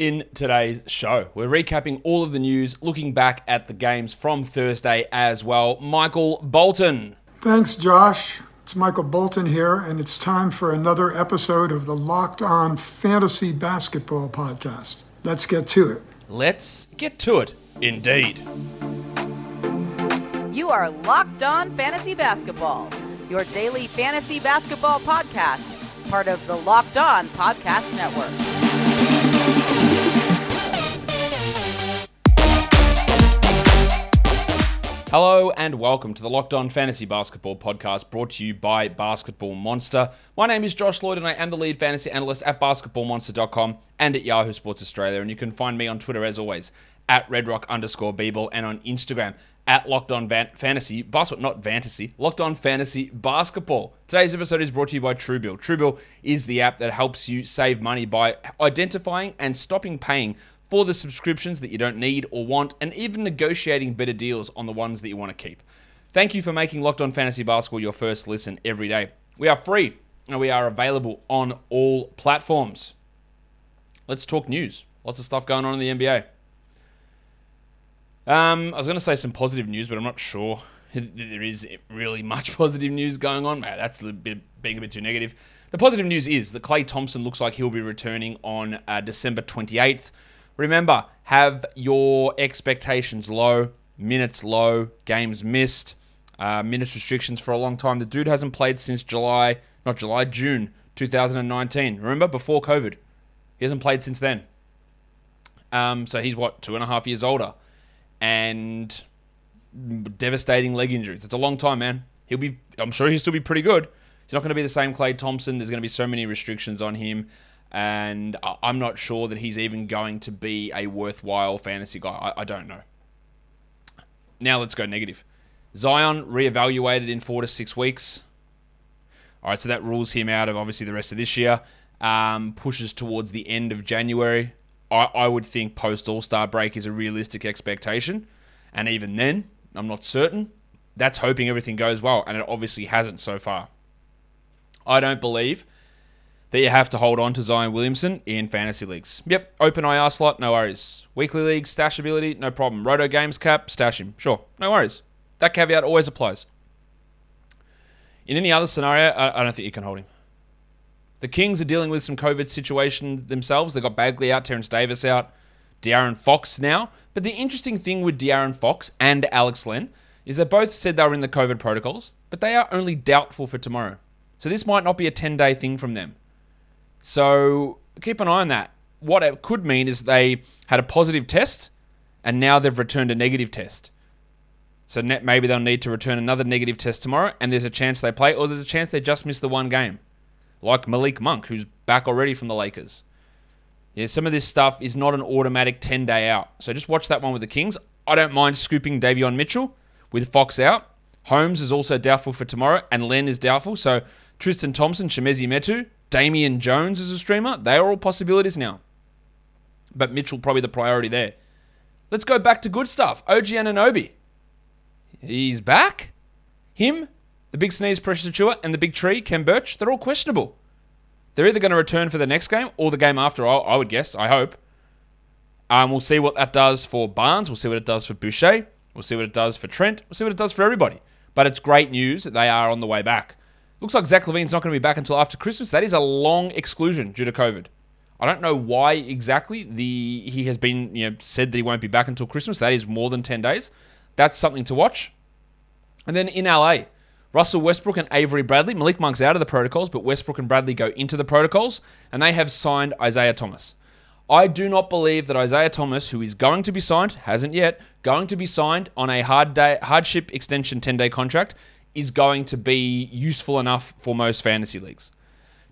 in today's show. We're recapping all of the news, looking back at the games from Thursday as well. Michael Bolton. Thanks, Josh. It's Michael Bolton here, and it's time for another episode of the Locked On Fantasy Basketball Podcast. Let's get to it. Let's get to it, indeed. You are Locked On Fantasy Basketball, your daily fantasy basketball podcast, part of the Locked On Podcast Network. Hello and welcome to the Locked On Fantasy Basketball podcast brought to you by Basketball Monster. My name is Josh Lloyd and I am the lead fantasy analyst at basketballmonster.com and at Yahoo Sports Australia. And you can find me on Twitter as always at redrock underscore Beeble and on Instagram at Locked On Van- Fantasy Basketball, not Fantasy, Locked On Fantasy Basketball. Today's episode is brought to you by Truebill. Truebill is the app that helps you save money by identifying and stopping paying for the subscriptions that you don't need or want, and even negotiating better deals on the ones that you want to keep. Thank you for making Locked On Fantasy Basketball your first listen every day. We are free and we are available on all platforms. Let's talk news. Lots of stuff going on in the NBA. Um, I was going to say some positive news, but I'm not sure there is really much positive news going on. Man, That's a bit, being a bit too negative. The positive news is that Klay Thompson looks like he'll be returning on uh, December 28th Remember, have your expectations low, minutes low, games missed, uh, minutes restrictions for a long time. The dude hasn't played since July, not July, June 2019. Remember, before COVID. He hasn't played since then. Um, so he's what, two and a half years older. And devastating leg injuries. It's a long time, man. He'll be, I'm sure he'll still be pretty good. He's not going to be the same Klay Thompson. There's going to be so many restrictions on him and I'm not sure that he's even going to be a worthwhile fantasy guy. I, I don't know. Now let's go negative. Zion reevaluated in four to six weeks. All right, so that rules him out of obviously the rest of this year. Um, pushes towards the end of January. I, I would think post All Star break is a realistic expectation, and even then, I'm not certain. That's hoping everything goes well, and it obviously hasn't so far. I don't believe that you have to hold on to Zion Williamson in fantasy leagues. Yep, open IR slot, no worries. Weekly league, stash ability, no problem. Roto games cap, stash him. Sure, no worries. That caveat always applies. In any other scenario, I, don't think you can hold him. The Kings are dealing with some COVID situation themselves. They've got Bagley out, Terence Davis out, De'Aaron Fox now. But the interesting thing with De'Aaron Fox and Alex Len is they both said they were in the COVID protocols, but they are only doubtful for tomorrow. So this might not be a 10 day thing from them. So keep an eye on that. What it could mean is they had a positive test and now they've returned a negative test. So maybe they'll need to return another negative test tomorrow, and there's a chance they play, or there's a chance they just miss the one game, like Malik Monk, who's back already from the Lakers. Yeah, some of this stuff is not an automatic 10 day out. So just watch that one with the Kings. I don't mind scooping Davion Mitchell with Fox out. Holmes is also doubtful for tomorrow, and Len is doubtful. So Tristan Thompson, Chimezie Metu, Damian Jones as a streamer, they are all possibilities now. But Mitchell probably the priority there. Let's go back to good stuff. OG Anunoby. He's back. Him, the big sneeze, Precious Achiuwa, and the big tree, Khem Birch, they're all questionable. They're either going to return for the next game or the game after, I would guess, I hope. Um, we'll see what that does for Barnes. We'll see what it does for Boucher. We'll see what it does for Trent. We'll see what it does for everybody. But it's great news that they are on the way back. Looks like Zach LaVine's not going to be back until after Christmas. That is a long exclusion due to COVID. I don't know why exactly the he has been you know said that he won't be back until Christmas. That is more than ten days. That's something to watch. And then in LA, Russell Westbrook and Avery Bradley. Malik Monk's out of the protocols, but Westbrook and Bradley go into the protocols, and they have signed Isaiah Thomas. I do not believe that Isaiah Thomas, who is going to be signed, hasn't yet, going to be signed on a hard day hardship extension 10 day contract, is going to be useful enough for most fantasy leagues.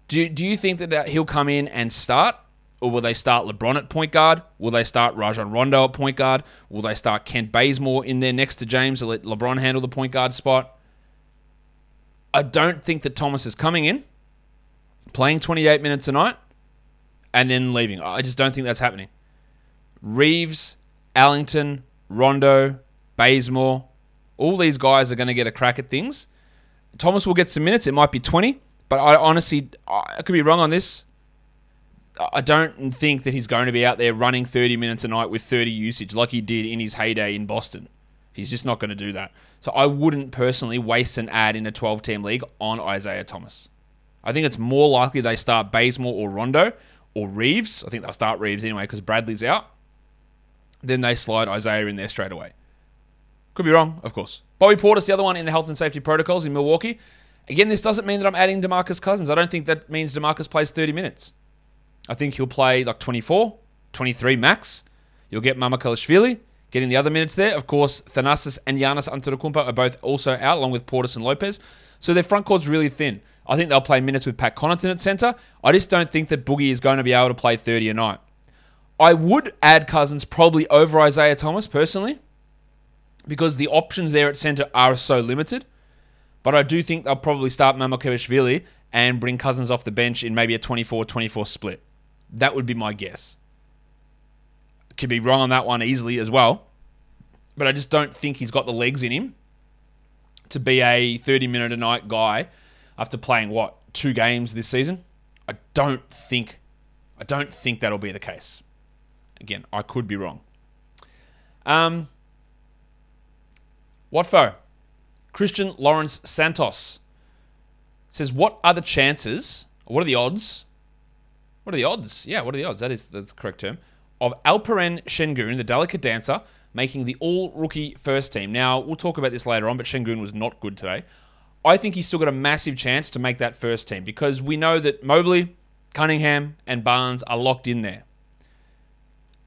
Do, do you think that he'll come in and start? Or will they start LeBron at point guard? Will they start Rajon Rondo at point guard? Will they start Kent Bazemore in there next to James to let LeBron handle the point guard spot? I don't think that Thomas is coming in, playing 28 minutes a night, and then leaving. I just don't think that's happening. Reaves, Ellington, Rondo, Bazemore, all these guys are going to get a crack at things. Thomas will get some minutes. It might be 20, but I honestly, I could be wrong on this. I don't think that he's going to be out there running 30 minutes a night with 30 usage like he did in his heyday in Boston. He's just not going to do that. So I wouldn't personally waste an ad in a 12 team league on Isaiah Thomas. I think it's more likely they start Bazemore or Rondo or Reaves. I think they'll start Reaves anyway because Bradley's out. Then they slide Isaiah in there straight away. Could be wrong, of course. Bobby Portis, the other one in the health and safety protocols in Milwaukee. Again, this doesn't mean that I'm adding Demarcus Cousins. I don't think that means Demarcus plays 30 minutes. I think he'll play like 24, 23 max. You'll get Mamukelashvili getting the other minutes there. Of course, Thanasis and Giannis Antetokounmpo are both also out, along with Portis and Lopez. So their front court's really thin. I think they'll play minutes with Pat Connaughton at centre. I just don't think that Boogie is going to be able to play 30 a night. I would add Cousins probably over Isaiah Thomas personally because the options there at centre are so limited. But I do think they'll probably start Mamukelashvili and bring Cousins off the bench in maybe a 24 24 split. That would be my guess. Could be wrong on that one easily as well. But I just don't think he's got the legs in him to be a 30 minute a night guy after playing what, two games this season? I don't think I don't think that'll be the case. Again, I could be wrong. Um Watfo. Christian Lawrence Santos says, What are the chances? What are the odds? What are the odds? Yeah, what are the odds? That is that's the correct term. Of Alperen Sengun, the delicate dancer, making the all rookie first team. Now, we'll talk about this later on, but Sengun was not good today. I think he's still got a massive chance to make that first team because we know that Mobley, Cunningham, and Barnes are locked in there.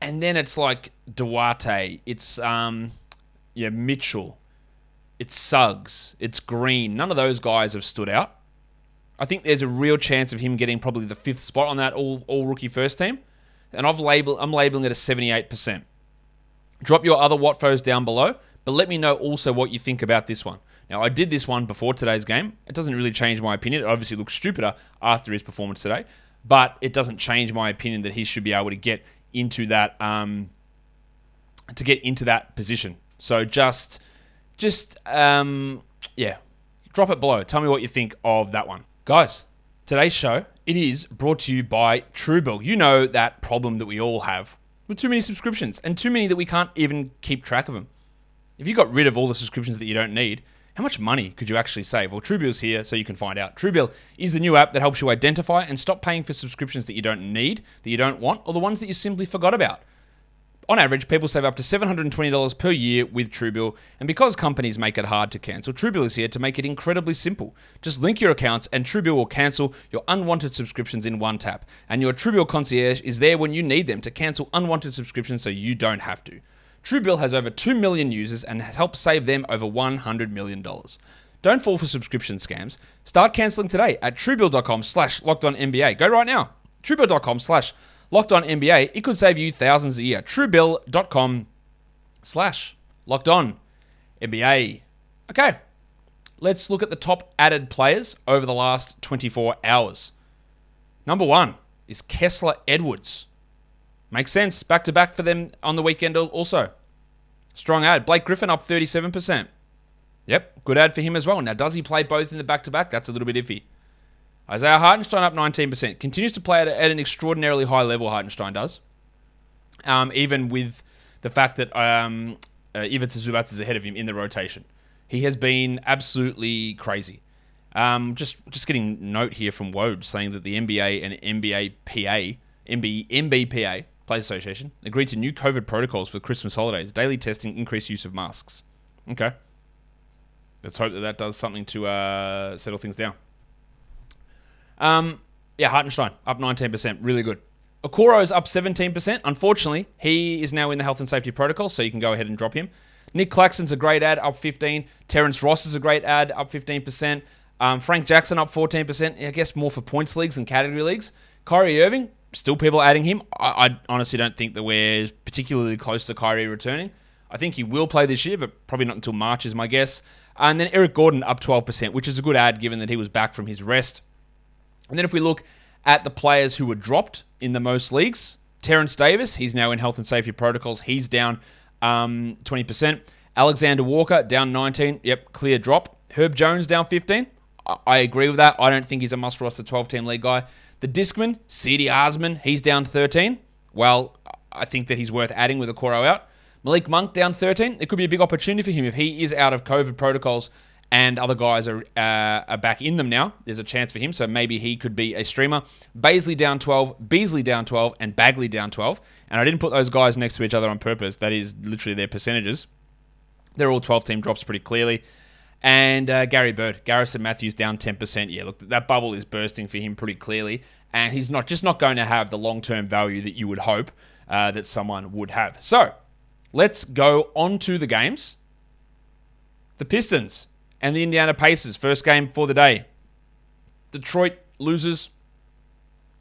And then it's like Duarte, it's um, yeah, Mitchell, it's Suggs, it's Green. None of those guys have stood out. I think there's a real chance of him getting probably the fifth spot on that all, all rookie first team. And I've labeled I'm labeling it a 78%. Drop your other Watfos down below, but let me know also what you think about this one. Now, I did this one before today's game. It doesn't really change my opinion. It obviously looks stupider after his performance today, but it doesn't change my opinion that he should be able to get into that um, to get into that position. So just, just um, yeah, drop it below. Tell me what you think of that one, guys. Today's show it is brought to you by Truebill. You know that problem that we all have with too many subscriptions and too many that we can't even keep track of them. If you got rid of all the subscriptions that you don't need, how much money could you actually save? Well, Truebill's here so you can find out. Truebill is the new app that helps you identify and stop paying for subscriptions that you don't need, that you don't want, or the ones that you simply forgot about. On average, people save up to $720 per year with Truebill, and because companies make it hard to cancel, Truebill is here to make it incredibly simple. Just link your accounts, and Truebill will cancel your unwanted subscriptions in one tap. And your Truebill concierge is there when you need them to cancel unwanted subscriptions so you don't have to. Truebill has over 2 million users and has helped save them over $100 million. Don't fall for subscription scams. Start canceling today at truebill.com slash NBA. Go right now. Truebill.com slash NBA. It could save you thousands a year. Truebill.com slash locked on NBA. Okay, let's look at the top added players over the last 24 hours. Number one is Kessler Edwards. Makes sense. Back to back for them on the weekend also. Strong ad. Blake Griffin up 37%. Yep, good ad for him as well. Now, does he play both in the back to back? That's a little bit iffy. Isaiah Hartenstein up 19%. Continues to play at, at an extraordinarily high level, Hartenstein does. Um, even with the fact that um, uh, Ivica Zubac is ahead of him in the rotation. He has been absolutely crazy. Um, just just getting note here from Woj saying that the NBA and NBA PA, MB, NBPA, Players Association, agreed to new COVID protocols for Christmas holidays, daily testing, increased use of masks. Okay. Let's hope that that does something to uh, settle things down. Um, yeah, Hartenstein up 19%, really good. Okoro's up 17%. Unfortunately, he is now in the health and safety protocol, so you can go ahead and drop him. Nic Claxton's a great ad, up 15. Terrence Ross is a great ad, up 15%. Um, Frank Jackson up 14%. I guess more for points leagues and category leagues. Kyrie Irving, still people adding him. I, I, honestly don't think that we're particularly close to Kyrie returning. I think he will play this year, but probably not until March is my guess. And then Eric Gordon up 12%, which is a good ad given that he was back from his rest. And then if we look at the players who were dropped in the most leagues, Terence Davis, he's now in health and safety protocols. He's down um, 20%. Alexander Walker down 19. Yep, clear drop. Herb Jones down 15. I, I agree with that. I don't think he's a must roster 12 team league guy. The Discman, CD Osman, he's down 13. Well, I think that he's worth adding with Okoro out. Malik Monk down 13. It could be a big opportunity for him if he is out of COVID protocols and other guys are, uh, are back in them now. There's a chance for him, so maybe he could be a streamer. Baisley down 12, Beasley down 12, and Bagley down 12. And I didn't put those guys next to each other on purpose. That is literally their percentages. They're all 12 team drops pretty clearly. And uh, Gary Bird, Garrison Matthews down 10%. Yeah, look, that bubble is bursting for him pretty clearly. And he's not just not going to have the long term value that you would hope uh, that someone would have. So let's go on to the games. The Pistons and the Indiana Pacers, first game for the day. Detroit loses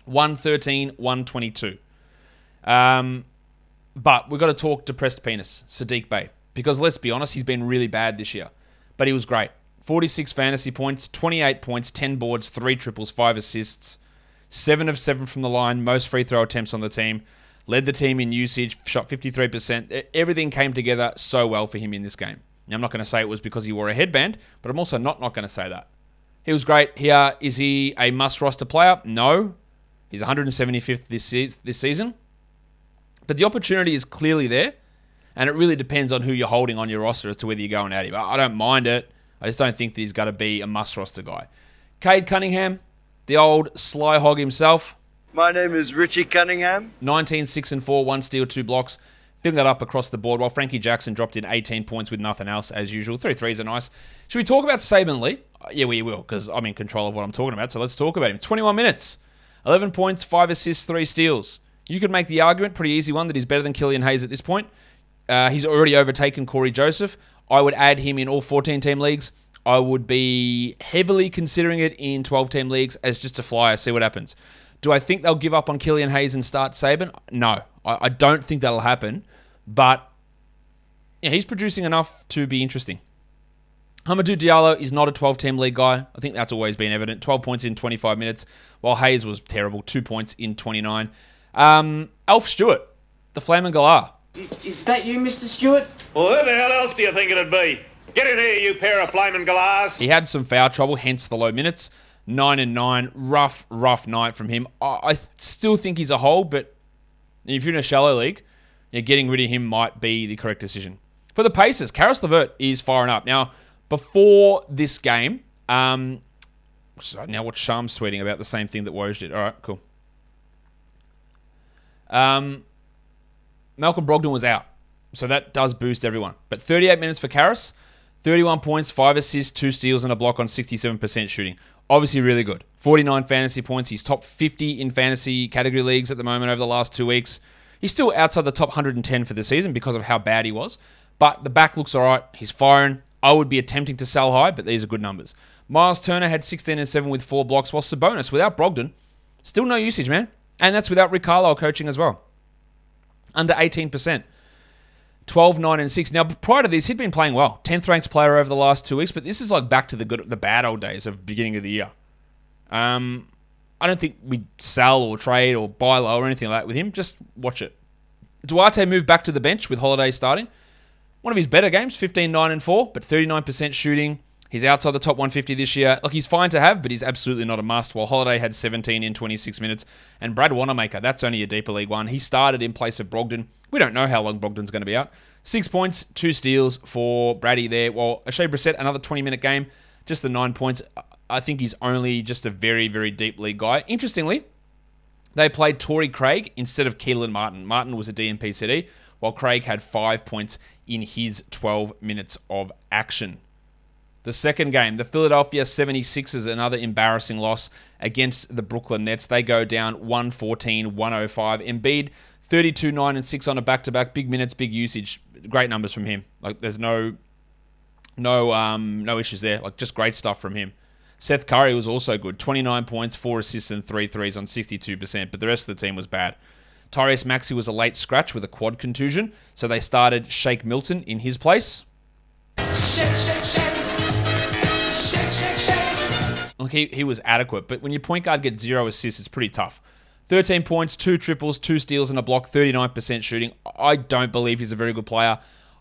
113 122. Um, but we've got to talk depressed penis, Saddiq Bey, because let's be honest, he's been really bad this year. But he was great. 46 fantasy points, 28 points, 10 boards, 3 triples, 5 assists, 7 of 7 from the line, most free throw attempts on the team, led the team in usage, shot 53%. Everything came together so well for him in this game. Now, I'm not going to say it was because he wore a headband, but I'm also not not going to say that. He was great. Here is he a must roster player? No. He's 175th this this season. But the opportunity is clearly there, and it really depends on who you're holding on your roster as to whether you're going at him. I don't mind it. I just don't think that he's got to be a must roster guy. Cade Cunningham, the old sly hog himself. My name is Richie Cunningham. 19, 6 and 4, one steal, two blocks. Filling that up across the board while Frankie Jackson dropped in 18 points with nothing else as usual. Three threes are nice. Should we talk about Saben Lee? Uh, yeah, we will because I'm in control of what I'm talking about. So let's talk about him. 21 minutes, 11 points, 5 assists, 3 steals. You could make the argument, pretty easy one, that he's better than Killian Hayes at this point. Uh, he's already overtaken Cory Joseph. I would add him in all 14 team leagues. I would be heavily considering it in 12 team leagues as just a flyer, see what happens. Do I think they'll give up on Killian Hayes and start Saben? No, I, I don't think that'll happen. But yeah, he's producing enough to be interesting. Hamidou Diallo is not a 12 team league guy. I think that's always been evident. 12 points in 25 minutes, while Hayes was terrible. Two points in 29. Um, Alf Stewart, the Flaming Galah. Is that you, Mr. Stewart? Well, who the hell else do you think it'd be? Get in here, you pair of flaming galahs. He had some foul trouble, hence the low minutes. Nine and nine, rough, rough night from him. I, I still think he's a hole, but if you're in a shallow league, yeah, getting rid of him might be the correct decision. For the Pacers, Caris LeVert is firing up. Now, before this game, um, now what Sham's tweeting about the same thing that Woj did. All right, cool. Um, Malcolm Brogdon was out, so that does boost everyone. But 38 minutes for Caris, 31 points, 5 assists, 2 steals, and a block on 67% shooting. Obviously, really good. 49 fantasy points. He's top 50 in fantasy category leagues at the moment over the last two weeks. He's still outside the top 110 for the season because of how bad he was. But the back looks all right. He's firing. I would be attempting to sell high, but these are good numbers. Miles Turner had 16 and 7 with four blocks, while Sabonis, without Brogdon, still no usage, man. And that's without Carlisle coaching as well. Under 18%. 12, 9, and 6. Now, prior to this, he'd been playing well. 10th ranked player over the last two weeks, but this is like back to the good, the bad old days of beginning of the year. Um, I don't think we sell or trade or buy low or anything like that with him. Just watch it. Duarte moved back to the bench with Holiday starting. One of his better games, 15, 9, and 4, but 39% shooting. He's outside the top 150 this year. Look, he's fine to have, but he's absolutely not a must. While Holiday had 17 in 26 minutes. And Brad Wanamaker, that's only a deeper league one. He started in place of Brogdon. We don't know how long Brogdon's going to be out. Six points, two steals for Brady there. While Oshae Brissett, another 20 minute game, just the nine points. I think he's only just a very, very deep league guy. Interestingly, they played Torrey Craig instead of Kelan Martin. Martin was a DNP CD, while Craig had five points in his 12 minutes of action. The second game, the Philadelphia 76ers, another embarrassing loss against the Brooklyn Nets. They go down 114 105. Embiid, 32 9 and 6 on a back to back. Big minutes, big usage. Great numbers from him. Like, there's no. No, um, no issues there. Like just great stuff from him. Seth Curry was also good 29 points, 4 assists, and 3 threes on 62%, but the rest of the team was bad. Tyrese Maxey was a late scratch with a quad contusion, so they started Shake Milton in his place. Shake, shake, shake. He, he was adequate, but when your point guard gets zero assists, it's pretty tough. 13 points, two triples, two steals, and a block, 39% shooting. I don't believe he's a very good player.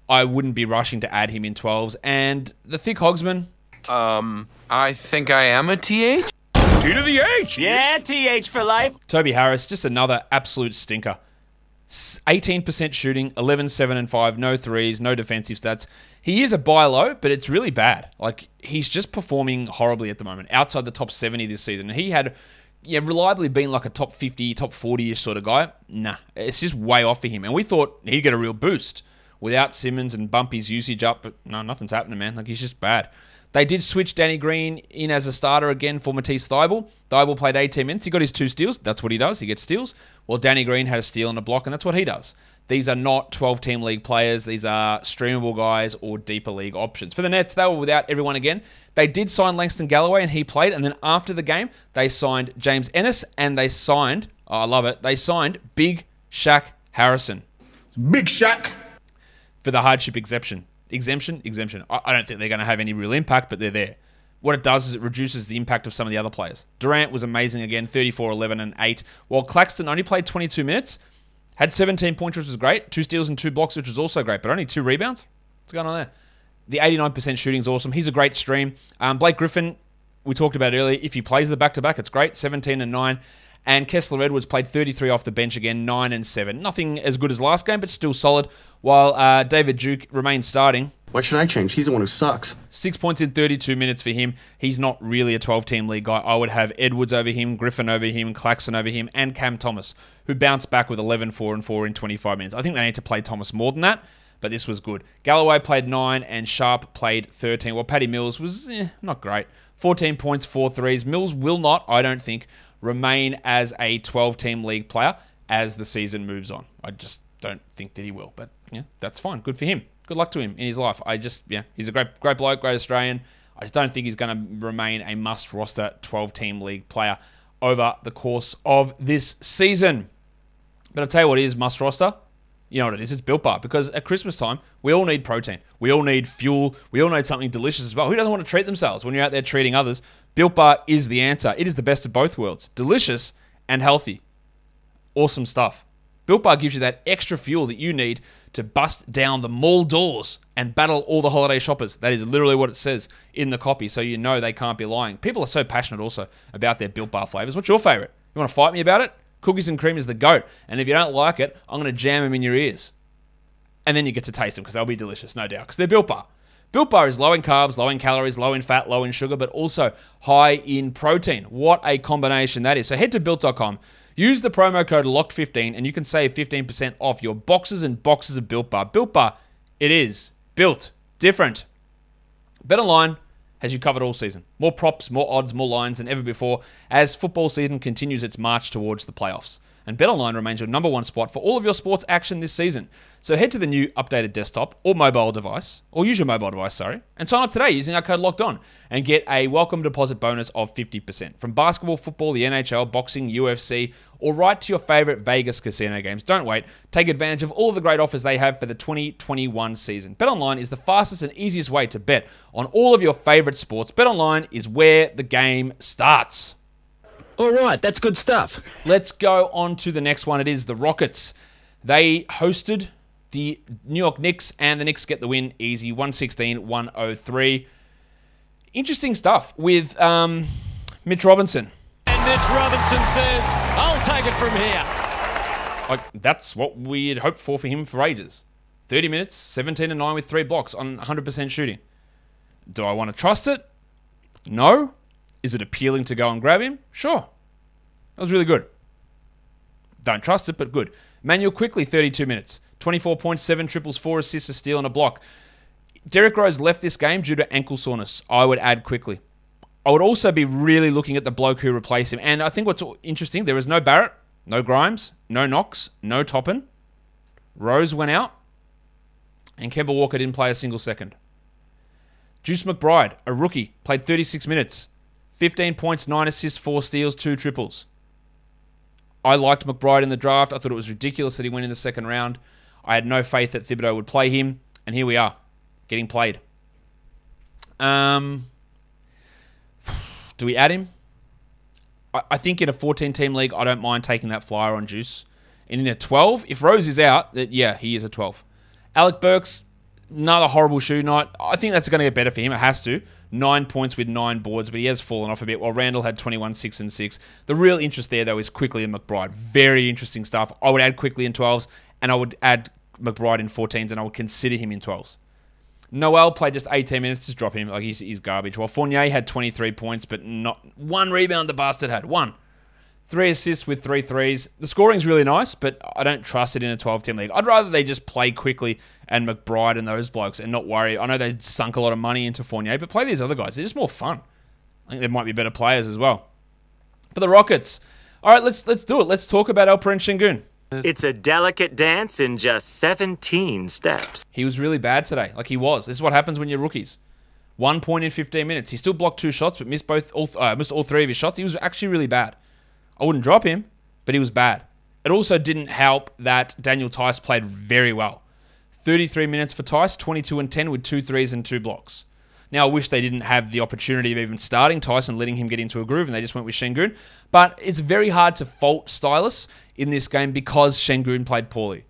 I wouldn't be rushing to add him in 12s. And the thick Hogsman. Um, I think I am a TH. T to the H. Yeah, TH for life. Toby Harris, just another absolute stinker. 18% shooting, 11, 7, and 5, no threes, no defensive stats. He is a buy low, but it's really bad. Like, he's just performing horribly at the moment, outside the top 70 this season. He had, yeah, reliably been like a top 50, top 40 ish sort of guy. Nah, it's just way off for him. And we thought he'd get a real boost without Simmons and bump his usage up, but no, nothing's happening, man. Like, he's just bad. They did switch Danny Green in as a starter again for Matisse Thybulle. Thybulle played 18 minutes. He got his two steals. That's what he does. He gets steals. Well, Danny Green had a steal and a block, and that's what he does. These are not 12 team league players. These are streamable guys or deeper league options. For the Nets, they were without everyone again. They did sign Langston Galloway, and he played. And then after the game, they signed James Ennis, and they signed, oh, I love it, they signed Big Shaq Harrison Big Shaq. for the hardship exemption. Exemption, exemption. I, I don't think they're going to have any real impact, but they're there. What it does is it reduces the impact of some of the other players. Durant was amazing again, 34, 11, and 8, while Claxton only played 22 minutes, had 17 points, which was great, two steals and two blocks, which was also great, but only two rebounds. What's going on there? The 89% shooting is awesome. He's a great stream. Um, Blake Griffin, we talked about earlier. If he plays the back to back, it's great. 17 and 9. And Kessler Edwards played 33 off the bench again, 9 and 7. Nothing as good as last game, but still solid. While uh, David Duke remains starting. Why should I change? He's the one who sucks. Six points in 32 minutes for him. He's not really a 12 team league guy. I would have Edwards over him, Griffin over him, Claxton over him, and Cam Thomas, who bounced back with 11, 4, and 4 in 25 minutes. I think they need to play Thomas more than that, but this was good. Galloway played 9, and Sharp played 13. Well, Paddy Mills was eh, not great. 14 points, 4 threes. Mills will not, I don't think, remain as a 12 team league player as the season moves on. I just don't think that he will, but yeah, that's fine. Good for him. Good luck to him in his life. I just, yeah, he's a great, great bloke, great Australian. I just don't think he's going to remain a must roster 12 team league player over the course of this season. But I'll tell you what is must roster. You know what it is? It's Built Bar. Because at Christmas time, we all need protein. We all need fuel. We all need something delicious as well. Who doesn't want to treat themselves when you're out there treating others? Built Bar is the answer. It is the best of both worlds delicious and healthy. Awesome stuff. Built Bar gives you that extra fuel that you need to bust down the mall doors and battle all the holiday shoppers. That is literally what it says in the copy, so you know they can't be lying. People are so passionate also about their Built Bar flavors. What's your favorite? You want to fight me about it? Cookies and cream is the goat. And if you don't like it, I'm going to jam them in your ears. And then you get to taste them because they'll be delicious, no doubt, because they're Built Bar. Built Bar is low in carbs, low in calories, low in fat, low in sugar, but also high in protein. What a combination that is. So head to built.com, use the promo code LOCKED15, and you can save 15% off your boxes and boxes of Built Bar. Built Bar, it is built different. BetOnline has you covered all season. More props, more odds, more lines than ever before as football season continues its march towards the playoffs. And BetOnline remains your number one spot for all of your sports action this season. So head to the new updated desktop or mobile device, or use your mobile device, sorry, and sign up today using our code Locked On and get a welcome deposit bonus of 50% from basketball, football, the NHL, boxing, UFC, or right to your favorite Vegas casino games. Don't wait. Take advantage of all of the great offers they have for the 2021 season. BetOnline is the fastest and easiest way to bet on all of your favorite sports. BetOnline is where the game starts. All right, that's good stuff. Let's go on to the next one. It is the Rockets. They hosted the New York Knicks, and the Knicks get the win easy 116 103. Interesting stuff with um, Mitch Robinson. Mitch Robinson says, I'll take it from here. Like, that's what we had hoped for for him for ages. 30 minutes, 17 and 9 with three blocks on 100% shooting. Do I want to trust it? No. Is it appealing to go and grab him? Sure. That was really good. Don't trust it, but good. Manuel Quickley, 32 minutes. 24.7 triples, 4 assists, a steal, and a block. Derrick Rose left this game due to ankle soreness. I would add Quickley. I would also be really looking at the bloke who replaced him. And I think what's interesting, there is no Barrett, no Grimes, no Knox, no Toppin. Rose went out, and Kemba Walker didn't play a single second. Deuce McBride, a rookie, played 36 minutes. 15 points, 9 assists, 4 steals, 2 triples. I liked McBride in the draft. I thought it was ridiculous that he went in the second round. I had no faith that Thibodeau would play him, and here we are, getting played. Um, do we add him? I, think in a 14 team league, I don't mind taking that flyer on Deuce. And in a 12, if Rose is out, that yeah, he is a 12. Alec Burks, Another horrible shoe night. I think that's going to get better for him. It has to. Nine points with nine boards, but he has fallen off a bit. While Randle had 21, 6, and 6. The real interest there, though, is Quickley and McBride. Very interesting stuff. I would add Quickley in 12s, and I would add McBride in 14s, and I would consider him in 12s. Noel played just 18 minutes. Just drop him. Like he's, he's garbage. While Fournier had 23 points, but not one rebound. The bastard had one. Three assists with three threes. The scoring's really nice, but I don't trust it in a 12 team league. I'd rather they just play Quickley and McBride and those blokes and not worry. I know they sunk a lot of money into Fournier, but play these other guys. They're just more fun. I think they might be better players as well. For the Rockets, all right, let's let's do it. Let's talk about El Alperen Sengun. It's a delicate dance in just 17 steps. He was really bad today. Like he was. This is what happens when you're rookies. One point in 15 minutes. He still blocked two shots, but missed both all, uh, missed all three of his shots. He was actually really bad. I wouldn't drop him, but he was bad. It also didn't help that Daniel Theis played very well. 33 minutes for Theis, 22 and 10 with two threes and two blocks. Now, I wish they didn't have the opportunity of even starting Tyson, letting him get into a groove, and they just went with Sengun. But it's very hard to fault Silas in this game because Sengun played poorly.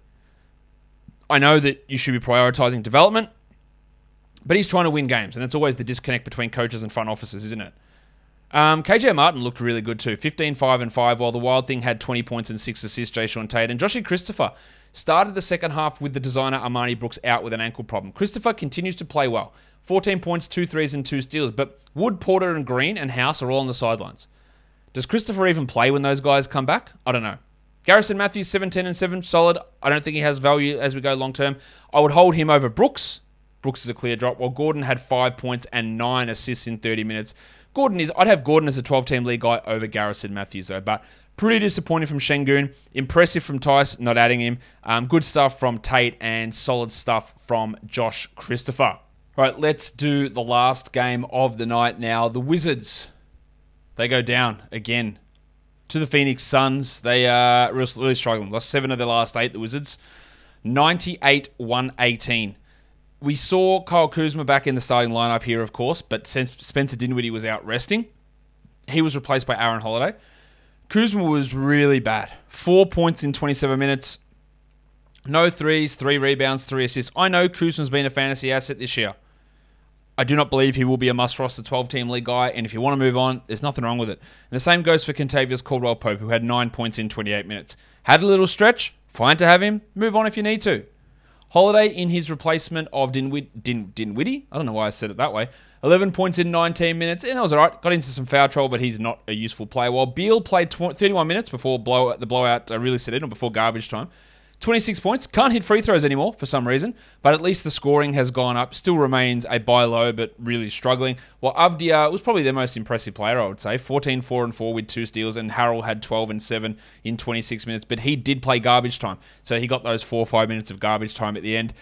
I know that you should be prioritizing development, but he's trying to win games, and it's always the disconnect between coaches and front offices, isn't it? Um, KJ Martin looked really good too. 15, 5, and 5, while the Wild Thing had 20 points and 6 assists, Jae'Sean Tate. And Joshy Christopher started the second half with the designer Armani Brooks out with an ankle problem. Christopher continues to play well. 14 points, 2 threes, and 2 steals. But Wood, Porter, and Green and House are all on the sidelines. Does Christopher even play when those guys come back? I don't know. Garrison Matthews, 17 and 7, solid. I don't think he has value as we go long term. I would hold him over Brooks. Brooks is a clear drop, while Gordon had 5 points and 9 assists in 30 minutes. Gordon is. I'd have Gordon as a 12 team league guy over Garrison Matthews though, but pretty disappointing from Sengun. Impressive from Theis, not adding him. Um, good stuff from Tate and solid stuff from Josh Christopher. All right, let's do the last game of the night now. The Wizards, they go down again to the Phoenix Suns. They are really struggling. Lost seven of their last eight, the Wizards. 98 118 we saw Kyle Kuzma back in the starting lineup here, of course, but since Spencer Dinwiddie was out resting, he was replaced by Aaron Holiday. Kuzma was really bad. Four points in 27 minutes. No threes, three rebounds, three assists. I know Kuzma's been a fantasy asset this year. I do not believe he will be a must roster 12 team league guy, and if you want to move on, there's nothing wrong with it. And the same goes for Kentavious Caldwell Pope, who had nine points in 28 minutes. Had a little stretch, fine to have him. Move on if you need to. Holiday in his replacement of Dinwid- Din- Dinwiddie. I don't know why I said it that way. 11 points in 19 minutes, and that was all right. Got into some foul trouble, but he's not a useful player. While Beal played 31 minutes before blow the blowout uh, really set in, or before garbage time. 26 points. Can't hit free throws anymore for some reason, but at least the scoring has gone up. Still remains a buy low, but really struggling. While Avdija was probably their most impressive player, I would say. 14, 4, and 4 with two steals, and Harrell had 12 and 7 in 26 minutes, but he did play garbage time. So he got those 4 or 5 minutes of garbage time at the end.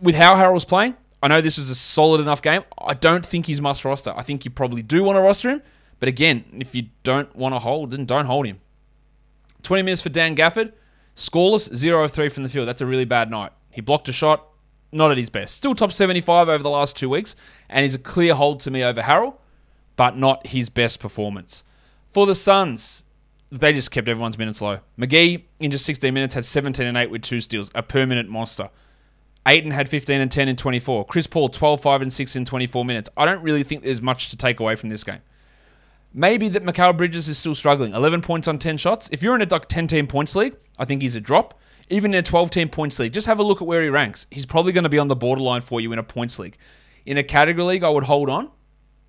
With how Harrell's playing, I know this was a solid enough game. I don't think he's must roster. I think you probably do want to roster him, but again, if you don't want to hold, then don't hold him. 20 minutes for Dan Gafford. Scoreless, 0 of 3 from the field. That's a really bad night. He blocked a shot, not at his best. Still top 75 over the last two weeks, and he's a clear hold to me over Harrell, but not his best performance. For the Suns, they just kept everyone's minutes low. McGee, in just 16 minutes, had 17 and 8 with two steals, a permanent monster. Ayton had 15 and 10 in 24. Chris Paul, 12, 5 and 6 in 24 minutes. I don't really think there's much to take away from this game. Maybe that Mikal Bridges is still struggling. 11 points on 10 shots. If you're in a 10 team points league, I think he's a drop. Even in a 12 team points league, just have a look at where he ranks. He's probably going to be on the borderline for you in a points league. In a category league, I would hold on,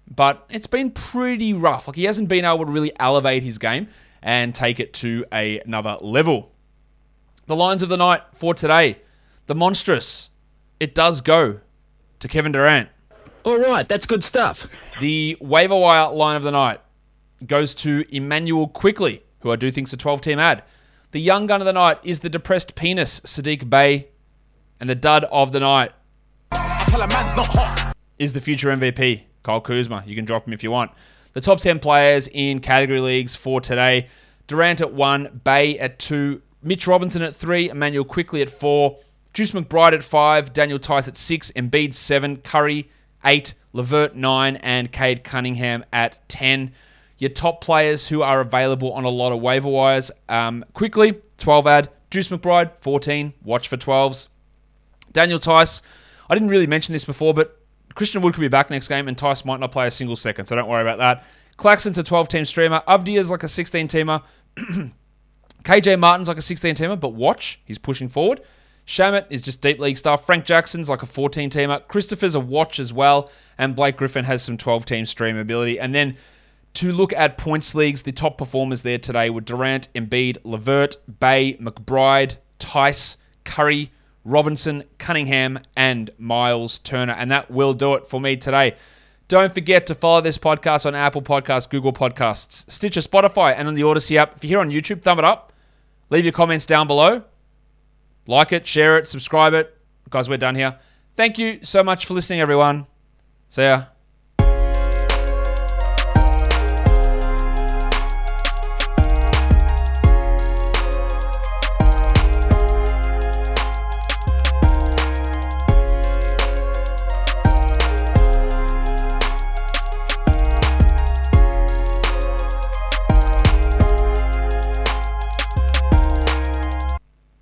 but it's been pretty rough. Like he hasn't been able to really elevate his game and take it to a, another level. The lines of the night for today the monstrous. It does go to Kevin Durant. All right, that's good stuff. The waiver wire line of the night goes to Immanuel Quickley, who I do think's a 12 team ad. The young gun of the night is the depressed penis, Saddiq Bey. And the dud of the night is the future MVP, Kyle Kuzma. You can drop him if you want. The top 10 players in category leagues for today Durant at 1, Bey at 2, Mitch Robinson at 3, Immanuel Quickley at 4, Deuce McBride at 5, Daniel Theis at 6, Embiid 7, Curry 8, Levert 9, and Cade Cunningham at 10 your top players who are available on a lot of waiver wires. Um, Quickley, 12 ad. Deuce McBride, 14. Watch for 12s. Daniel Theis, I didn't really mention this before, but Christian Wood could be back next game, and Theis might not play a single second, so don't worry about that. Claxton's a 12 team streamer. Avdija's like a 16 teamer. KJ Martin's like a 16 teamer, but watch, he's pushing forward. Shamet is just deep league stuff. Frank Jackson's like a 14 teamer. Christopher's a watch as well. And Blake Griffin has some 12 team stream ability. And then to look at points leagues, the top performers there today were Durant, Embiid, Levert, Bey, McBride, Theis, Curry, Robinson, Cunningham, and Miles Turner. And that will do it for me today. Don't forget to follow this podcast on Apple Podcasts, Google Podcasts, Stitcher, Spotify, and on the Odyssey app. If you're here on YouTube, thumb it up. Leave your comments down below. Like it, share it, subscribe it. Guys, we're done here. Thank you so much for listening, everyone. See ya.